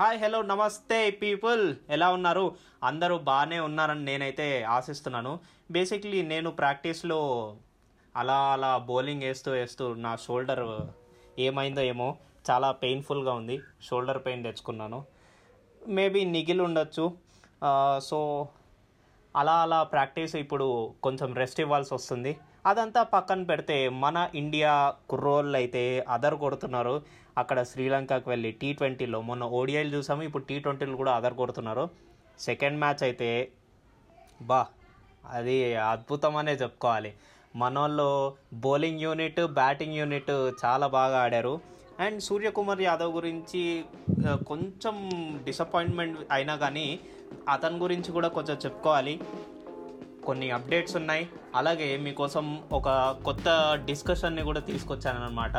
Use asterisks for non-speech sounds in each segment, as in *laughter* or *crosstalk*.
Hi hello నమస్తే people. ఎలా ఉన్నారు? అందరూ బాగానే ఉన్నారని నేనైతే ఆశిస్తున్నాను. బేసిక్లీ నేను ప్రాక్టీస్లో అలా అలా బౌలింగ్ వేస్తూ వేస్తూ నా షోల్డర్ ఏమైందో ఏమో చాలా పెయిన్ఫుల్గా ఉంది. షోల్డర్ పెయిన్ తెచ్చుకున్నాను. మేబీ నిగిలి ఉండొచ్చు. సో అలా అలా ప్రాక్టీస్ ఇప్పుడు కొంచెం రెస్ట్ ఇవ్వాల్సి వస్తుంది. అదంతా పక్కన పెడితే మన ఇండియా కుర్రోళ్ళు అయితే అదర్ కొడుతున్నారు అక్కడ శ్రీలంకకు వెళ్ళి టీ ట్వంటీలో మొన్న ఓడిఐలు చూసాము ఇప్పుడు టీ ట్వంటీలు కూడా అదర్ కొడుతున్నారు. సెకండ్ మ్యాచ్ అయితే బా అది అద్భుతమనే చెప్పుకోవాలి. మనోళ్ళు బౌలింగ్ యూనిట్ బ్యాటింగ్ యూనిట్ చాలా బాగా ఆడారు. అండ్ సూర్యకుమార్ యాదవ్ గురించి కొంచెం డిసప్పాయింట్మెంట్ అయినా కానీ అతని గురించి కూడా కొంచెం చెప్పుకోవాలి. కొన్ని అప్డేట్స్ ఉన్నాయి. అలాగే మీకోసం ఒక కొత్త డిస్కషన్ని కూడా తీసుకొచ్చానమాట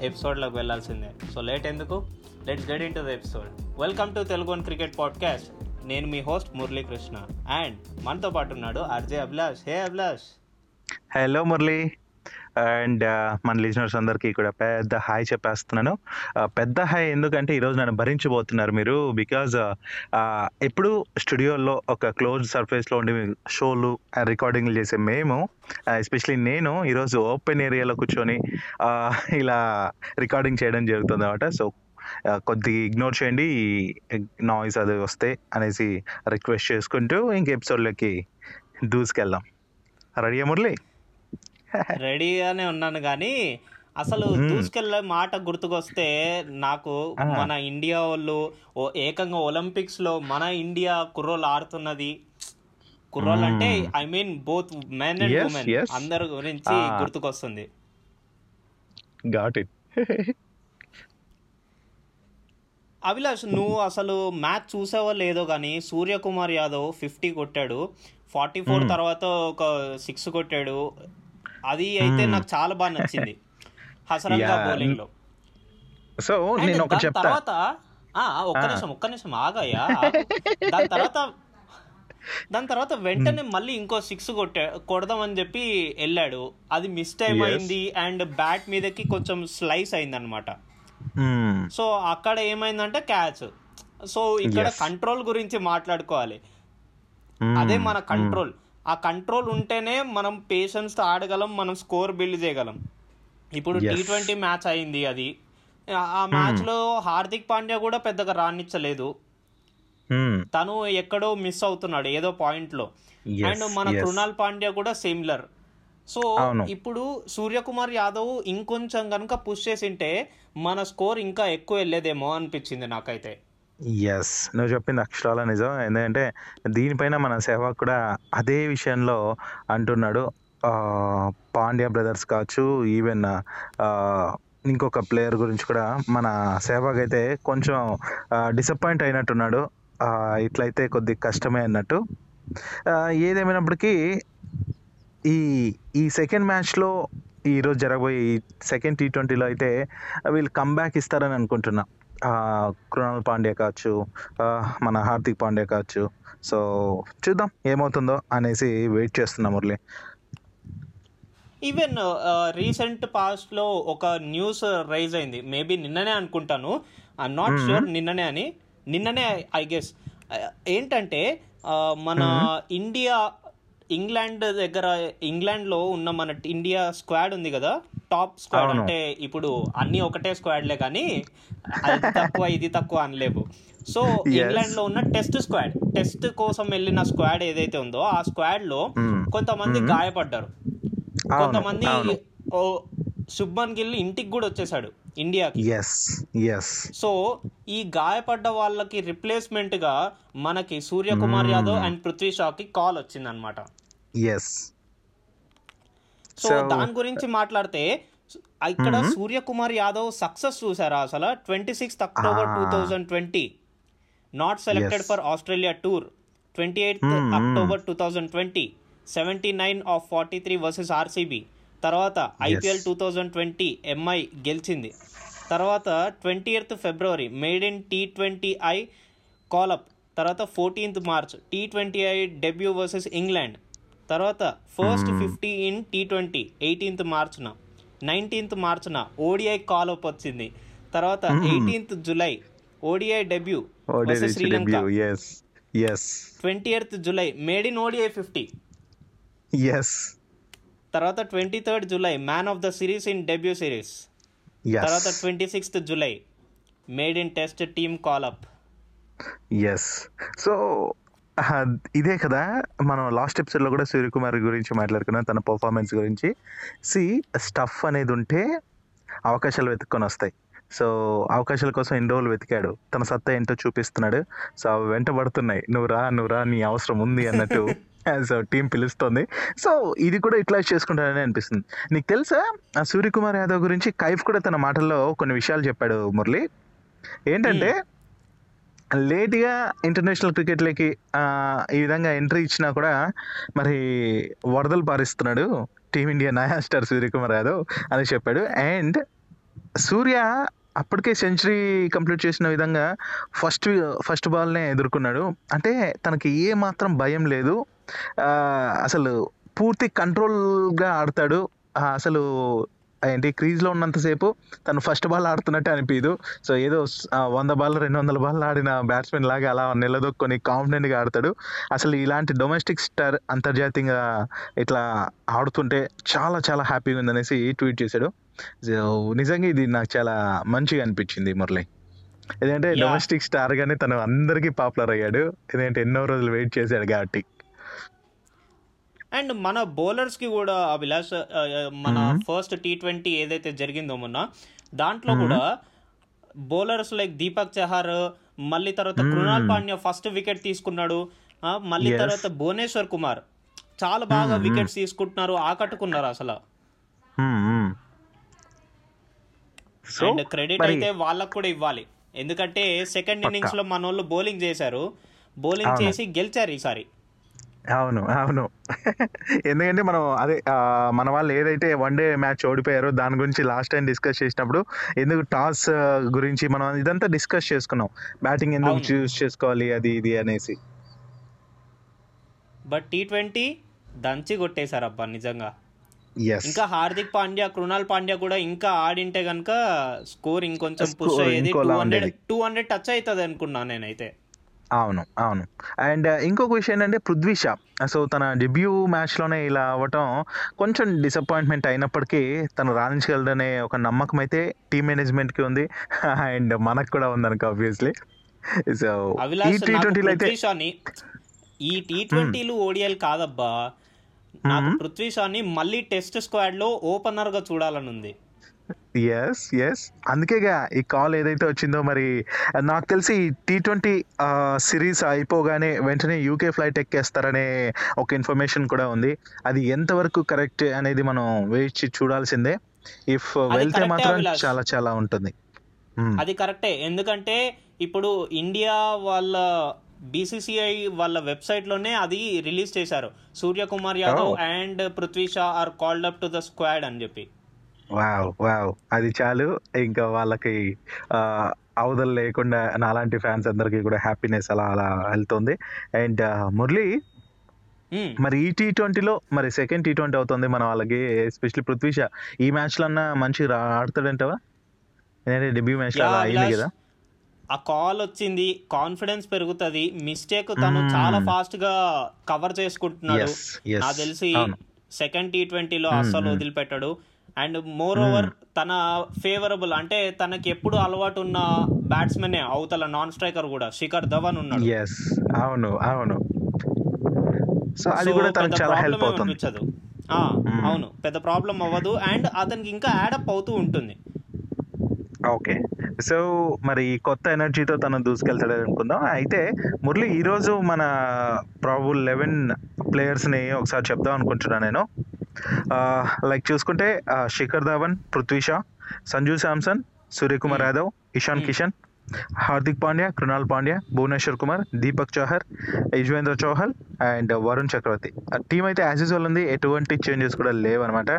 ఎపిసోడ్లోకి వెళ్ళాల్సిందే. సో లేట్ ఎందుకు? Let's get into the episode welcome to Telugu cricket podcast నేను మీ హోస్ట్ మురళీకృష్ణ. అండ్ మనతో పాటు ఉన్నాడు RJ Abhilash. Hey Abhilash. Hello Murali. And మన లిజనర్స్ అందరికీ కూడా పెద్ద హాయ్ చెప్పేస్తున్నాను. పెద్ద హాయ్ ఎందుకంటే ఈరోజు నన్ను భరించబోతున్నారు మీరు బికాజ్ ఎప్పుడు స్టూడియోలో ఒక క్లోజ్ సర్ఫేస్లో ఉండి షోలు రికార్డింగ్లు చేసే మేము ఎస్పెషలీ నేను ఈరోజు ఓపెన్ ఏరియాలో కూర్చొని ఇలా రికార్డింగ్ చేయడం జరుగుతుంది అనమాట సో కొద్దిగా ఇగ్నోర్ చేయండి నాయిస్ అది వస్తే అనేసి రిక్వెస్ట్ చేసుకుంటూ ఇంక ఎపిసోడ్లోకి దూసుకెళ్దాం. రెడీయా మురళి? రెడీగానే ఉన్నాను కానీ అసలు. దూసుకెళ్ళే మాట గుర్తుకొస్తే నాకు. మన ఇండియా వాళ్ళు ఏకంగా ఒలింపిక్స్లో మన ఇండియా కుర్రోలు ఆడుతున్నది కుర్రోలు అంటే. I mean both men and women. అందరి గురించి. గుర్తుకొస్తుంది గాట్ ఇట్ *laughs* అభిలాష్ నువ్వు అసలు మ్యాచ్ చూసావో లేదో కానీ సూర్యకుమార్ యాదవ్ ఫిఫ్టీ కొట్టాడు ఫార్టీ ఫోర్. తర్వాత ఒక సిక్స్ కొట్టాడు అది అయితే Hmm. నాకు చాలా బాగా నచ్చింది హసరంగా. బౌలింగ్లో సో నేను ఒక చెప్తా తర్వాత ఒక్క. నిమిషం ఒక్క నిమిషం ఆగయ్యా ఆగు. దాని తర్వాత దాని తర్వాత వెంటనే మళ్ళీ ఇంకో సిక్స్ కొట్టా కొడదామని చెప్పి వెళ్ళాడు అది మిస్ టైం Yes. అయింది అండ్ బ్యాట్ మీదకి కొంచెం స్లైస్ అయింది అనమాట మ్మ్. సో అక్కడ ఏమైందంటే క్యాచ్ సో ఇక్కడ. కంట్రోల్ గురించి మాట్లాడుకోవాలి. అదే మన. కంట్రోల్ ఆ కంట్రోల్ ఉంటేనే మనం పేషెన్స్తో ఆడగలం మనం స్కోర్ బిల్డ్ చేయగలం ఇప్పుడు. టీ ట్వంటీ మ్యాచ్ అయింది అది ఆ- ఆ మ్యాచ్లో హార్దిక్ పాండ్యా కూడా పెద్దగా రాణించలేదు మ్మ్. తను ఎక్కడో మిస్ అవుతున్నాడు ఏదో పాయింట్లో Yes, అండ్ మన. కృణాల్ పాండ్యా కూడా సిమిలర్ సో. ఇప్పుడు సూర్యకుమార్ యాదవ్ ఇంకొంచెం కనుక పుష్ చేసింటే మన స్కోర్ ఇంకా ఎక్కువ వెళ్ళేదేమో అనిపించింది నాకైతే ఎస్ నువ్వు చెప్పింది అక్షరాల నిజం. ఎందుకంటే దీనిపైన మన సేవక్ కూడా అదే విషయంలో అంటున్నాడు. పాండ్యా బ్రదర్స్ కావచ్చు ఈవెన్ ఇంకొక ప్లేయర్ గురించి కూడా మన సేవాగ్ అయితే కొంచెం డిసప్పాయింట్ అయినట్టున్నాడు. ఇట్లయితే కొద్ది కష్టమే అన్నట్టు. ఏదేమైనప్పటికీ ఈ ఈ సెకండ్ మ్యాచ్లో ఈరోజు జరగబోయే ఈ సెకండ్ టీ ట్వంటీలో అయితే వీళ్ళు కమ్బ్యాక్ ఇస్తారని అనుకుంటున్నా. కృణాల్ పాండ్యా కావచ్చు మన హార్దిక్ పాండ్యా కావచ్చు. సో చూద్దాం ఏమవుతుందో అనేసి వెయిట్ చేస్తున్నా మురళి. ఈవెన్ రీసెంట్ పాస్ట్లో ఒక న్యూస్ రైజ్ అయింది. మేబీ నిన్ననే అనుకుంటాను. I'm not. షూర్ నిన్ననే అని. నిన్ననే ఐ గెస్ ఏంటంటే మన ఇండియా ఇంగ్లాండ్ దగ్గర ఇంగ్లాండ్లో ఉన్న మన ఇండియా స్క్వాడ్ ఉంది కదా? Top squad. అంటే ఇప్పుడు అన్ని ఒకటే స్క్వాడ్లే కానీ అది తక్కువ ఇది తక్కువ అనలేవు సో. ఇంగ్లాండ్లో ఉన్న టెస్ట్ స్క్వాడ్ టెస్ట్ కోసం వెళ్ళిన స్క్వాడ్ ఏదైతే ఉందో ఆ స్క్వాడ్లో. కొంతమంది. గాయపడ్డారు కొంతమంది శుభ్మన్ గిల్ ఇంటికి కూడా వచ్చేసాడు ఇండియాకి సో ఈ గాయపడ్డ వాళ్ళకి రిప్లేస్మెంట్గా మనకి సూర్యకుమార్. యాదవ్ అండ్ పృథ్వీ షాకి కాల్ వచ్చిందనమాట ఎస్ సో దాని గురించి మాట్లాడితే ఇక్కడ. సూర్యకుమార్ యాదవ్ సక్సెస్ చూసారా అసలు? Twenty sixth October. Two thousand twenty not selected. For Australia tour twenty eighth. October two thousand twenty seventy nine of forty three versus RCB తర్వాత IPL two thousand twenty MI గెలిచింది. తర్వాత twenty eighth February made in T twenty I call up తర్వాత fourteenth March T twenty I debut versus England తర్వాత first fifty in T twenty eighteenth మార్చ్న nineteenth మార్చ్న ODI call up వచ్చింది. తర్వాత Hmm. Eighteenth July ODI debut Sri Lanka twenty eighth July made in ODI fifty తర్వాత twenty third July man of the series in debut series తర్వాత twenty sixth July made in test team call up yes so ఇదే కదా. మనం last ఎపిసోడ్లో కూడా సూర్యకుమార్ గురించి మాట్లాడుకున్నాం తన పర్ఫార్మెన్స్ గురించి. సి స్టఫ్ అనేది ఉంటే అవకాశాలు వెతుక్కొని వస్తాయి. సో అవకాశాల కోసం ఎన్ని రోజులు వెతికాడు? తన సత్తా ఏంటో చూపిస్తున్నాడు. సో అవి వెంట పడుతున్నాయి. నువ్వు రా నువ్వు రా నీ అవసరం ఉంది అన్నట్టు. *laughs* సో టీం పిలుస్తుంది. సో ఇది కూడా ఇట్లా చేసుకుంటానని అనిపిస్తుంది. నీకు తెలుసా? ఆ సూర్యకుమార్ యాదవ్ గురించి కైఫ్ కూడా తన మాటల్లో కొన్ని విషయాలు చెప్పాడు మురళి. ఏంటంటే లేట్గా ఇంటర్నేషనల్ క్రికెట్లోకి ఈ విధంగా ఎంట్రీ ఇచ్చినా కూడా మరి వరదలు పారిస్తున్నాడు టీమిండియా నయా స్టార్ సూర్యకుమార్ యాదవ్ అని చెప్పాడు. అండ్ సూర్య అప్పటికే సెంచరీ కంప్లీట్ చేసిన విధంగా ఫస్ట్ ఫస్ట్ బాల్నే ఎదుర్కొన్నాడు. అంటే తనకి ఏ మాత్రం భయం లేదు. అసలు పూర్తి కంట్రోల్గా ఆడతాడు. అసలు ఏంటి క్రీజ్లో ఉన్నంతసేపు తను ఫస్ట్ బాల్ ఆడుతున్నట్టే అనిపించదు సో ఏదో వంద బాల్ రెండు వందల బాల్ ఆడిన బ్యాట్స్మెన్ లాగా అలా నిలదొక్కొని కాన్ఫిడెంట్గా ఆడతాడు. అసలు ఇలాంటి డొమెస్టిక్ స్టార్ అంతర్జాతీయంగా ఇట్లా ఆడుతుంటే చాలా చాలా హ్యాపీగా ఉందనేసి ట్వీట్ చేశాడు. సో నిజంగా ఇది నాకు చాలా మంచిగా అనిపించింది మురళి. ఎందుకంటే. డొమెస్టిక్ స్టార్ గానే తను అందరికీ పాపులర్ అయ్యాడు. ఎందుకంటే ఎన్నో రోజులు వెయిట్ చేశాడు కాబట్టి. అండ్ మన బౌలర్స్కి కూడా అభిలాష్ మన. ఫస్ట్ టీ ట్వంటీ ఏదైతే జరిగిందో మొన్న దాంట్లో కూడా బౌలర్స్ లైక్ దీపక్ చహార్ మళ్ళీ తర్వాత కృణాల్ పాండ్యా ఫస్ట్ వికెట్ తీసుకున్నాడు మళ్ళీ. తర్వాత భువనేశ్వర్ కుమార్. చాలా బాగా వికెట్స్ తీసుకుంటున్నారు ఆకట్టుకున్నారు అసలు. అండ్ క్రెడిట్ అయితే వాళ్ళకు కూడా ఇవ్వాలి. ఎందుకంటే సెకండ్. ఇన్నింగ్స్లో మన వాళ్ళు బౌలింగ్ చేశారు. బౌలింగ్. చేసి గెలిచారు ఈసారి. అవును అవును. ఎందుకంటే మనం అదే మన వాళ్ళు ఏదైతే వన్ డే మ్యాచ్ ఓడిపోయారో దాని గురించి లాస్ట్ టైం డిస్కస్ చేసినప్పుడు ఎందుకు టాస్ గురించి మనం ఇదంతా డిస్కస్ చేసుకున్నాం. బ్యాటింగ్ ఎందుకు అవును. చూస్ చేసుకోవాలి అది ఇది అనేసి. బట్ టీ ట్వంటీ దంచి కొట్టేశారు అబ్బా నిజంగా ఇంకా హార్దిక్ పాండ్యా కృణాల్ పాండ్యా కూడా ఇంకా ఆడింటే గనుక స్కోర్ ఇంకొంచెం పుష్ అయ్యేది టూ ఇంకోలా హండ్రెడ్ ఉండేది. టూ హండ్రెడ్ టచ్ అవుతుంది అనుకున్నా నేనైతే. అవును అవును. అండ్ ఇంకొక విషయం ఏంటంటే పృథ్వీ షా. సో తన డెబ్యూ మ్యాచ్లోనే ఇలా అవ్వటం కొంచెం డిసప్పాయింట్మెంట్ అయినప్పటికీ తను రాణించగలడనే ఒక నమ్మకం అయితే టీమ్ మేనేజ్మెంట్కి ఉంది. *laughs* అండ్ మనకు కూడా ఉంది అనుకో ఆబ్వియస్లీ సో ఈ టీ ట్వంటీలో అయితే ఈ టీ ట్వంటీలు ఓడిఎల్ కాదబ్బా. నాకు పృథ్వీ షాని మళ్ళీ టెస్ట్ స్క్వాడ్లో ఓపెనర్గా చూడాలని ఉంది ఎస్ ఎస్ అందుకేగా ఈ కాల్ ఏదైతే వచ్చిందో మరి నాకు తెలిసి టీ ట్వంటీ సిరీస్ అయిపోగానే వెంటనే యూకే ఫ్లైట్ ఎక్కేస్తారనే ఒక ఇన్ఫర్మేషన్ కూడా ఉంది. అది ఎంతవరకు కరెక్ట్ అనేది మనం వేచి చూడాల్సిందే. ఇఫ్ వెళ్తే మాత్రం. చాలా చాలా ఉంటుంది. మ్మ్. అది కరెక్టే ఎందుకంటే ఇప్పుడు ఇండియా వాళ్ళ బీసీసీఐ వాళ్ళ వెబ్సైట్లోనే అది రిలీజ్ చేశారు. Suryakumar Yadav Oh. And Prithvi Shaw are called up to the squad అని చెప్పి. వావ్ వావ్ అది చాలు ఇంకా వాళ్ళకి ఆ, అవధులు లేకుండా నాలాంటి ఫ్యాన్స్ అందరికీ కూడా హ్యాపీనెస్ అలా అలా వెళ్తుంది అండ్ మురళి. మరి ఈ టీ ట్వంటీలో మరి సెకండ్ టీ ట్వంటీ అవుతుంది మన వాళ్ళకి ఎస్పెషల్లీ పృథ్వీ షా ఈ మ్యాచ్లో అన్న మంచి ఆడతాడంటావా ఎందుకంటే డెబ్యూ మ్యాచ్ Yeah, అలా అయింది. కదా ఆ కాల్ వచ్చింది కాన్ఫిడెన్స్ పెరుగుతుంది మిస్టేక్ తను. చాలా ఫాస్ట్గా కవర్ చేసుకుంటున్నాడు. నాకు తెలిసి అవును. సెకండ్ టీ ట్వంటీలో అస్సలు hmm. వదిలిపెట్టాడు అండ్ మోర్ ఓవర్ తన ఫేవరబుల్ అంటే తనకి ఎప్పుడు అలవాటు ఉన్న బ్యాట్స్మెన్ అవతల నాన్ స్ట్రైకర్ కూడా శిఖర్ ధవన్ ఉన్నాడు. అవును అవును. సో అది So, కూడా తనకు పెద్ద చాలా problem హెల్ప్ అవుతుంది. Hmm. అవును పెద్ద ప్రాబ్లం అవ్వదు. అండ్ అతనికి ఇంకా యాడప్ అవుతూ ఉంటుంది. ఓకే సో మరి కొత్త ఎనర్జీతో తను దూసుకెళ్తాడు అనుకుందాం. అయితే మురళి ఈరోజు మన ప్రాబుల్ లెవెన్ ప్లేయర్స్ని ఒకసారి చెప్దాం అనుకుంటున్నాను నేను. లైక్ చూసుకుంటే Shikhar Dhawan Prithvi Shaw Sanju Samson Suryakumar Hmm. Yadav Ishan Hmm. Kishan Hardik Pandya Krunal Pandya Bhuvneshwar Kumar Deepak Chahar Yuzvendra Chahal and Varun Chakravarthy. ఆ టీం అయితే యాజ్ యూజువల్ ఉంది. ఎటువంటి చేంజెస్ కూడా లేవు అనమాట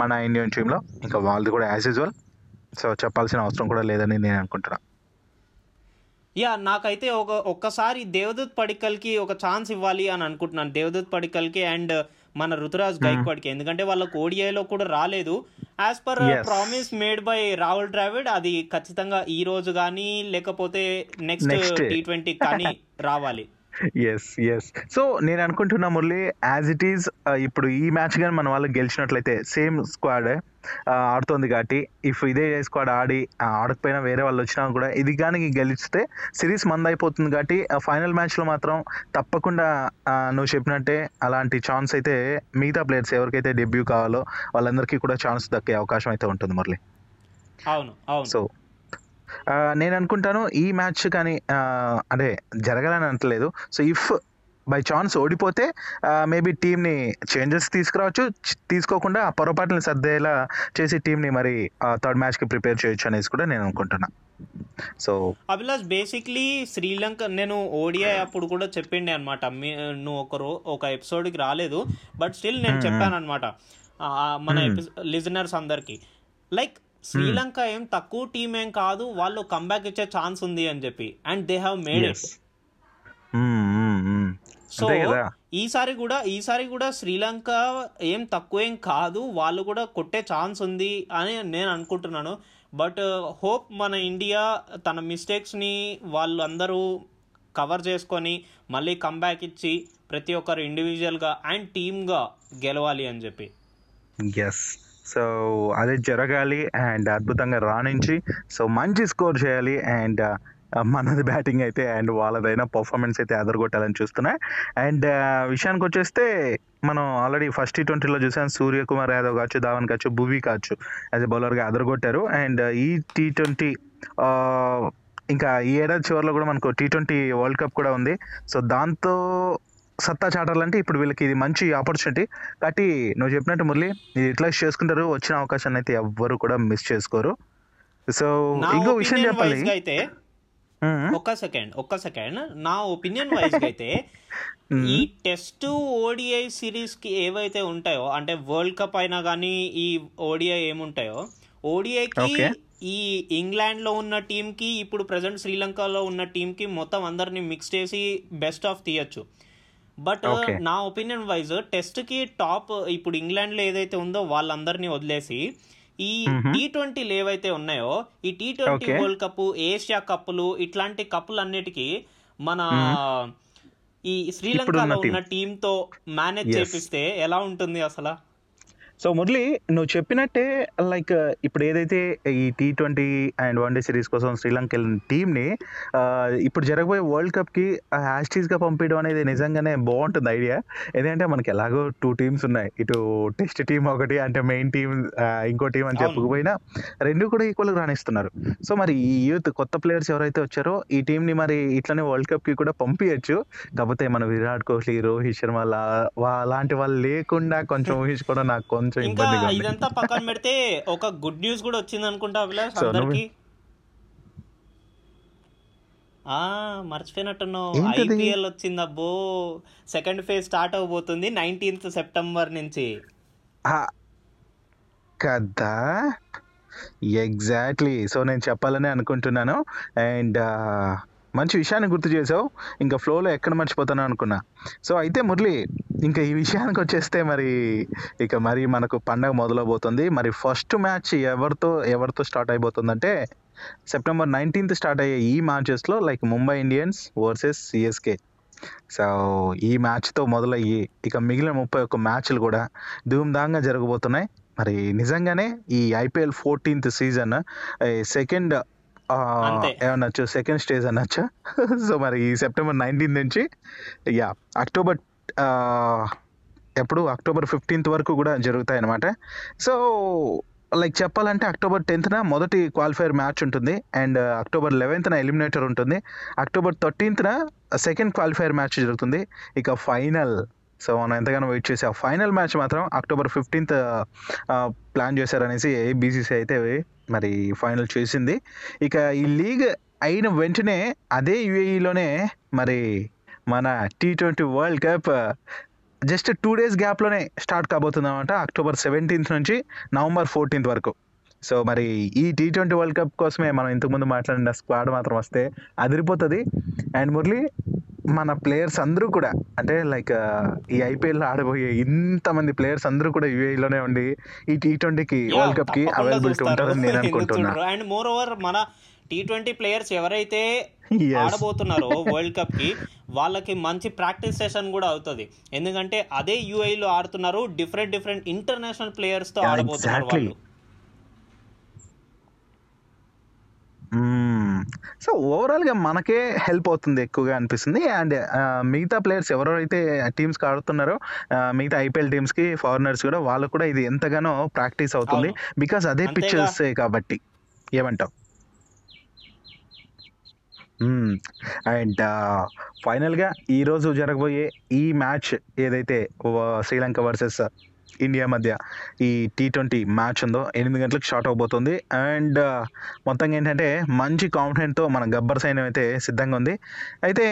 మన ఇండియన్ టీంలో ఇంకా వాళ్ళది కూడా యాజ్ యూజువల్ సో చెప్పాల్సిన అవసరం కూడా లేదని నేను అనుకుంటున్నా. యా నాకైతే ఒక ఒక్కసారి దేవదూత్ పడికల్కి ఒక ఛాన్స్ ఇవ్వాలి అని అనుకుంటున్నాను. దేవదూత్ పడికల్కి అండ్ మన రుతురాజ్ గైక్వాడ్కి. ఎందుకంటే వాళ్ళకు ఓడిఐలో కూడా రాలేదు. As per. Promise made by Rahul Dravid అది ఖచ్చితంగా ఈ రోజు కానీ లేకపోతే నెక్స్ట్. టీ ట్వంటీ కానీ రావాలి. ఎస్ ఎస్ సో నేను అనుకుంటున్నా మురళి యాజ్ ఇట్ ఈస్ ఇప్పుడు ఈ మ్యాచ్ కానీ మన వాళ్ళు గెలిచినట్లయితే సేమ్ స్క్వాడ్ ఆడుతోంది కాబట్టి ఇఫ్ ఇదే స్క్వాడ్ ఆడి ఆడకపోయినా వేరే వాళ్ళు వచ్చినా కూడా ఇది కానీ గెలిస్తే సిరీస్ మంద అయిపోతుంది కాబట్టి ఫైనల్ మ్యాచ్లో మాత్రం తప్పకుండా నువ్వు చెప్పినట్టే అలాంటి ఛాన్స్ అయితే మిగతా ప్లేయర్స్ ఎవరికైతే డెబ్యూ కావాలో వాళ్ళందరికీ కూడా ఛాన్స్ దక్కే అవకాశం అయితే ఉంటుంది మురళి. అవును అవును. సో నేను అనుకుంటాను ఈ మ్యాచ్ కానీ అంటే జరగాలని అనట్లేదు. సో ఇఫ్ బై ఛాన్స్ ఓడిపోతే మేబీ టీంని చేంజెస్ తీసుకురావచ్చు. తీసుకోకుండా ఆ పొరపాట్లని సర్దేలా చేసి టీంని మరి థర్డ్ మ్యాచ్కి ప్రిపేర్ చేయొచ్చు అనేసి కూడా నేను అనుకుంటున్నా. సో అభిలాష్ బేసిక్లీ శ్రీలంక నేను ఓడిఐ అప్పుడు కూడా చెప్పిండే అనమాట నువ్వు ఒక రో ఒక ఎపిసోడ్కి రాలేదు బట్ స్టిల్ నేను చెప్పాను అనమాట మన లిజనర్స్ అందరికి. లైక్ శ్రీలంక ఏం తక్కువ టీం ఏం కాదు వాళ్ళు కంబ్యాక్ ఇచ్చే ఛాన్స్ ఉంది అని చెప్పి. And they have made it. So ఈసారి కూడా ఈసారి కూడా శ్రీలంక ఏం తక్కువ కాదు. వాళ్ళు కూడా కొట్టే ఛాన్స్ ఉంది అని నేను అనుకుంటున్నాను. బట్ హోప్ మన ఇండియా తన మిస్టేక్స్ని వాళ్ళందరూ కవర్ చేసుకొని మళ్ళీ కంబ్యాక్ ఇచ్చి ప్రతి ఒక్కరు ఇండివిజువల్గా అండ్ టీమ్గా గెలవాలి అని చెప్పి. ఎస్ సో అదే జరగాలి అండ్ అద్భుతంగా రాణించి సో మంచి స్కోర్ చేయాలి అండ్ మనది బ్యాటింగ్ అయితే అండ్ వాళ్ళదైనా పర్ఫార్మెన్స్ అయితే అదరగొట్టాలని చూస్తున్నా. అండ్ విషయానికి వచ్చేస్తే మనం ఆల్రెడీ ఫస్ట్ టీ ట్వంటీలో చూసాం. సూర్యకుమార్ యాదవ్ కావచ్చు ధావన్ కావచ్చు భువి కావచ్చు యాజ్ ఎ బౌలర్గా అదరగొట్టారు. అండ్ ఈ టీ ట్వంటీ ఇంకా ఈ ఏడాది చివరిలో కూడా మనకు టీ ట్వంటీ వరల్డ్ కప్ కూడా ఉంది. సో దాంతో సత్తా చాటాలంటే ఇప్పుడు వీళ్ళకి ఇది మంచి ఆపర్చునిటీ కాబట్టి నువ్వు చెప్పినట్టు మురళి ఇది యూటిలైజ్ చేసుకుంటారు. వచ్చిన అవకాశాన్ని అయితే ఎవ్వరు కూడా మిస్ చేసుకోరు. సో ఇంకో విషయం చెప్పాలి. అయితే. ఒక్క సెకండ్ ఒక్క సెకండ్ నా ఒపీనియన్ వైజ్గా అయితే *laughs* ఈ టెస్ట్ ఓడిఐ సిరీస్కి ఏవైతే ఉంటాయో అంటే వరల్డ్ కప్ అయినా కానీ ఈ ఓడిఐ ఏముంటాయో ఓడిఐకి. ఈ ఇంగ్లాండ్లో ఉన్న టీం కి ఇప్పుడు ప్రజెంట్ శ్రీలంకలో ఉన్న టీం కి మొత్తం అందరిని మిక్స్ చేసి బెస్ట్ ఆఫ్ తీయచ్చు బట్. నా ఒపీనియన్ వైజ్ టెస్ట్కి టాప్ ఇప్పుడు ఇంగ్లాండ్లో ఏదైతే ఉందో వాళ్ళందరినీ వదిలేసి ఈ టీ ట్వంటీలు ఏవైతే ఉన్నాయో ఈ T twenty. World cup Asia కప్పులు ఇట్లాంటి కప్పులు అన్నిటికీ మన ఈ శ్రీలంకలో ఉన్న టీమ్తో మేనేజ్. చేపిస్తే ఎలా ఉంటుంది అసలు సో మురళి నువ్వు చెప్పినట్టే లైక్ ఇప్పుడు ఏదైతే ఈ T twenty and one day series కోసం శ్రీలంక వెళ్ళిన టీంని ఇప్పుడు జరగబోయే వరల్డ్ కప్కి హ్యాస్టీస్గా పంపించడం అనేది నిజంగానే బాగుంటుంది ఐడియా. ఎందుకంటే మనకి ఎలాగో టూ టీమ్స్ ఉన్నాయి. ఇటు టెస్ట్ టీం ఒకటి అంటే మెయిన్ టీం ఇంకో టీం అని. చెప్పకపోయినా రెండు కూడా ఈక్వల్గా రాణిస్తున్నారు. సో మరి ఈ యూత్ కొత్త ప్లేయర్స్ ఎవరైతే వచ్చారో ఈ టీంని మరి ఇట్లనే వరల్డ్ కప్కి కూడా పంపించచ్చు కాకపోతే మన విరాట్ కోహ్లీ రోహిత్ శర్మ లా వా- అలాంటి వాళ్ళు లేకుండా కొంచెం ఊహించుకోవడం నాకు కొంచెం ఇంకా ఇబ్బందిగా ఇదంతా పక్కన పెడితే ఒక గుడ్ న్యూస్ కూడా వచ్చింది అనుకుంటా అభిలాష్ అందరికి. ఆ మర్చిపోయినట్టున్నావు? ఐపీఎల్ వచ్చింది అబ్బో సెకండ్ ఫేజ్ స్టార్ట్ అవబోతుంది నైన్టీన్త్ సెప్టెంబర్ నుంచి. కదా? ఎగ్జాక్ట్లీ. సో నేను చెప్పాలని అనుకుంటున్నాను. అండ్ మంచి విషయాన్ని గుర్తు చేసావు. ఇంకా ఫ్లోలో ఎక్కడ మర్చిపోతాను అనుకున్నా. సో అయితే మురళి ఇంకా ఈ విషయానికి వచ్చేస్తే మరి ఇక మరి మనకు పండగ మొదలవబోతుంది మరి ఫస్ట్ మ్యాచ్ ఎవరితో ఎవరితో స్టార్ట్ అయిపోతుందంటే సెప్టెంబర్ నైన్టీన్త్ స్టార్ట్ అయ్యే ఈ మ్యాచెస్లో like Mumbai Indians versus CSK so ఈ మ్యాచ్తో మొదలయ్యి ఇక మిగిలిన ముప్పై ఒక్క మ్యాచ్లు కూడా ధూమ్ధాంగా జరగబోతున్నాయి. మరి నిజంగానే ఈ ఐపీఎల్ ఫోర్టీన్త్ సీజన్ సెకండ్ ఏమనొచ్చు సెకండ్ స్టేజ్ అనొచ్చు? సో మరి ఈ సెప్టెంబర్ నైన్టీన్త్ నుంచి యా అక్టోబర్ ఎప్పుడు? అక్టోబర్ ఫిఫ్టీన్త్ వరకు కూడా జరుగుతాయి అనమాట సో లైక్ చెప్పాలంటే అక్టోబర్ టెన్త్న మొదటి క్వాలిఫైర్ మ్యాచ్ ఉంటుంది. అండ్ అక్టోబర్ లెవెన్త్న ఎలిమినేటర్ ఉంటుంది. అక్టోబర్ థర్టీన్త్న సెకండ్ క్వాలిఫైర్ మ్యాచ్ జరుగుతుంది. ఇక ఫైనల్ సో మనం ఎంతగానో వెయిట్ చేసి ఆ ఫైనల్ మ్యాచ్ మాత్రం అక్టోబర్ ఫిఫ్టీన్త్ ప్లాన్ చేశారనేసి బీసీసీ అయితే మరి ఫైనల్ చేసింది. ఇక ఈ లీగ్ అయిన వెంటనే అదే యుఏఈలోనే మరి మన T twenty world cup just two days గ్యాప్లోనే start కాబోతుంది అనమాట అక్టోబర్ సెవెంటీన్త్ నుంచి నవంబర్ ఫోర్టీన్త్ వరకు. సో మరి ఈ టీ ట్వంటీ వరల్డ్ కప్ కోసమే మనం ఇంతకుముందు మాట్లాడిన స్క్వాడ్ మాత్రం వస్తే అదిరిపోతుంది. అండ్ మురళి మన ప్లేయర్స్ అందరూ కూడా అంటే లైక్ ఈ ఐపీఎల్ ఆడబోయే ఇంతమంది ప్లేయర్స్ అందరూ కూడా యూఏలోనే ఉండి ఈ టీ ట్వంటీకి వరల్డ్ కప్కి అవైలబిలిటీ ఉంటారని నేను *laughs* అనుకుంటున్నా. అండ్ మోర్ ఓవర్ మన టీ ట్వంటీ ప్లేయర్స్ ఎవరైతే. ఆడబోతున్నారో *laughs* వరల్డ్ కప్కి వాళ్ళకి మంచి ప్రాక్టీస్ సెషన్ కూడా అవుతుంది. ఎందుకంటే అదే UAE లో ఆడుతున్నారు డిఫరెంట్ డిఫరెంట్ ఇంటర్నేషనల్ ప్లేయర్స్తో ఆడబోతున్నారు. వాళ్ళు. సో ఓవరాల్గా మనకే హెల్ప్ అవుతుంది ఎక్కువగా అనిపిస్తుంది. అండ్ మిగతా ప్లేయర్స్ ఎవరైతే టీమ్స్కి ఆడుతున్నారో మిగతా ఐపీఎల్ టీమ్స్కి ఫారినర్స్ కూడా వాళ్ళకు కూడా ఇది ఎంతగానో ప్రాక్టీస్ అవుతుంది. బికాస్ అదే అంతేగా. పిక్చర్స్ కాబట్టి. ఏమంటావు? అండ్ ఫైనల్గా ఈరోజు జరగబోయే ఈ మ్యాచ్ ఏదైతే వ- శ్రీలంక వర్సెస్ ఇండియా మధ్య ఈ టీ ట్వంటీ మ్యాచ్ ఉందో ఎనిమిది గంటలకు స్టార్ట్ అవబోతుంది. అండ్ మొత్తంగా ఏంటంటే మంచి కాన్ఫిడెంట్తో మన గబ్బర్ సైన్యం అయితే సిద్ధంగా ఉంది. అయితే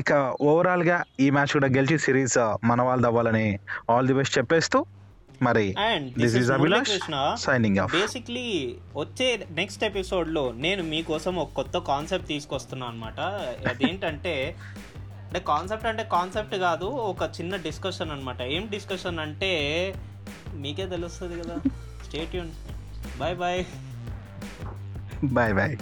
ఇక ఓవరాల్గా ఈ మ్యాచ్ కూడా గెలిచి సిరీస్ మన వాళ్ళు అవ్వాలని ఆల్ ది బెస్ట్ చెప్పేస్తూ మరి this Abhilash signing off basically వచ్చే నెక్స్ట్ ఎపిసోడ్లో నేను మీకోసం ఒక కొత్త కాన్సెప్ట్ తీసుకొస్తున్నాను అనమాట అదేంటంటే అంటే కాన్సెప్ట్ అంటే కాన్సెప్ట్ కాదు ఒక చిన్న డిస్కషన్ అనమాట ఏం డిస్కషన్ అంటే మీకే తెలుస్తుంది కదా. State bye bye bye bye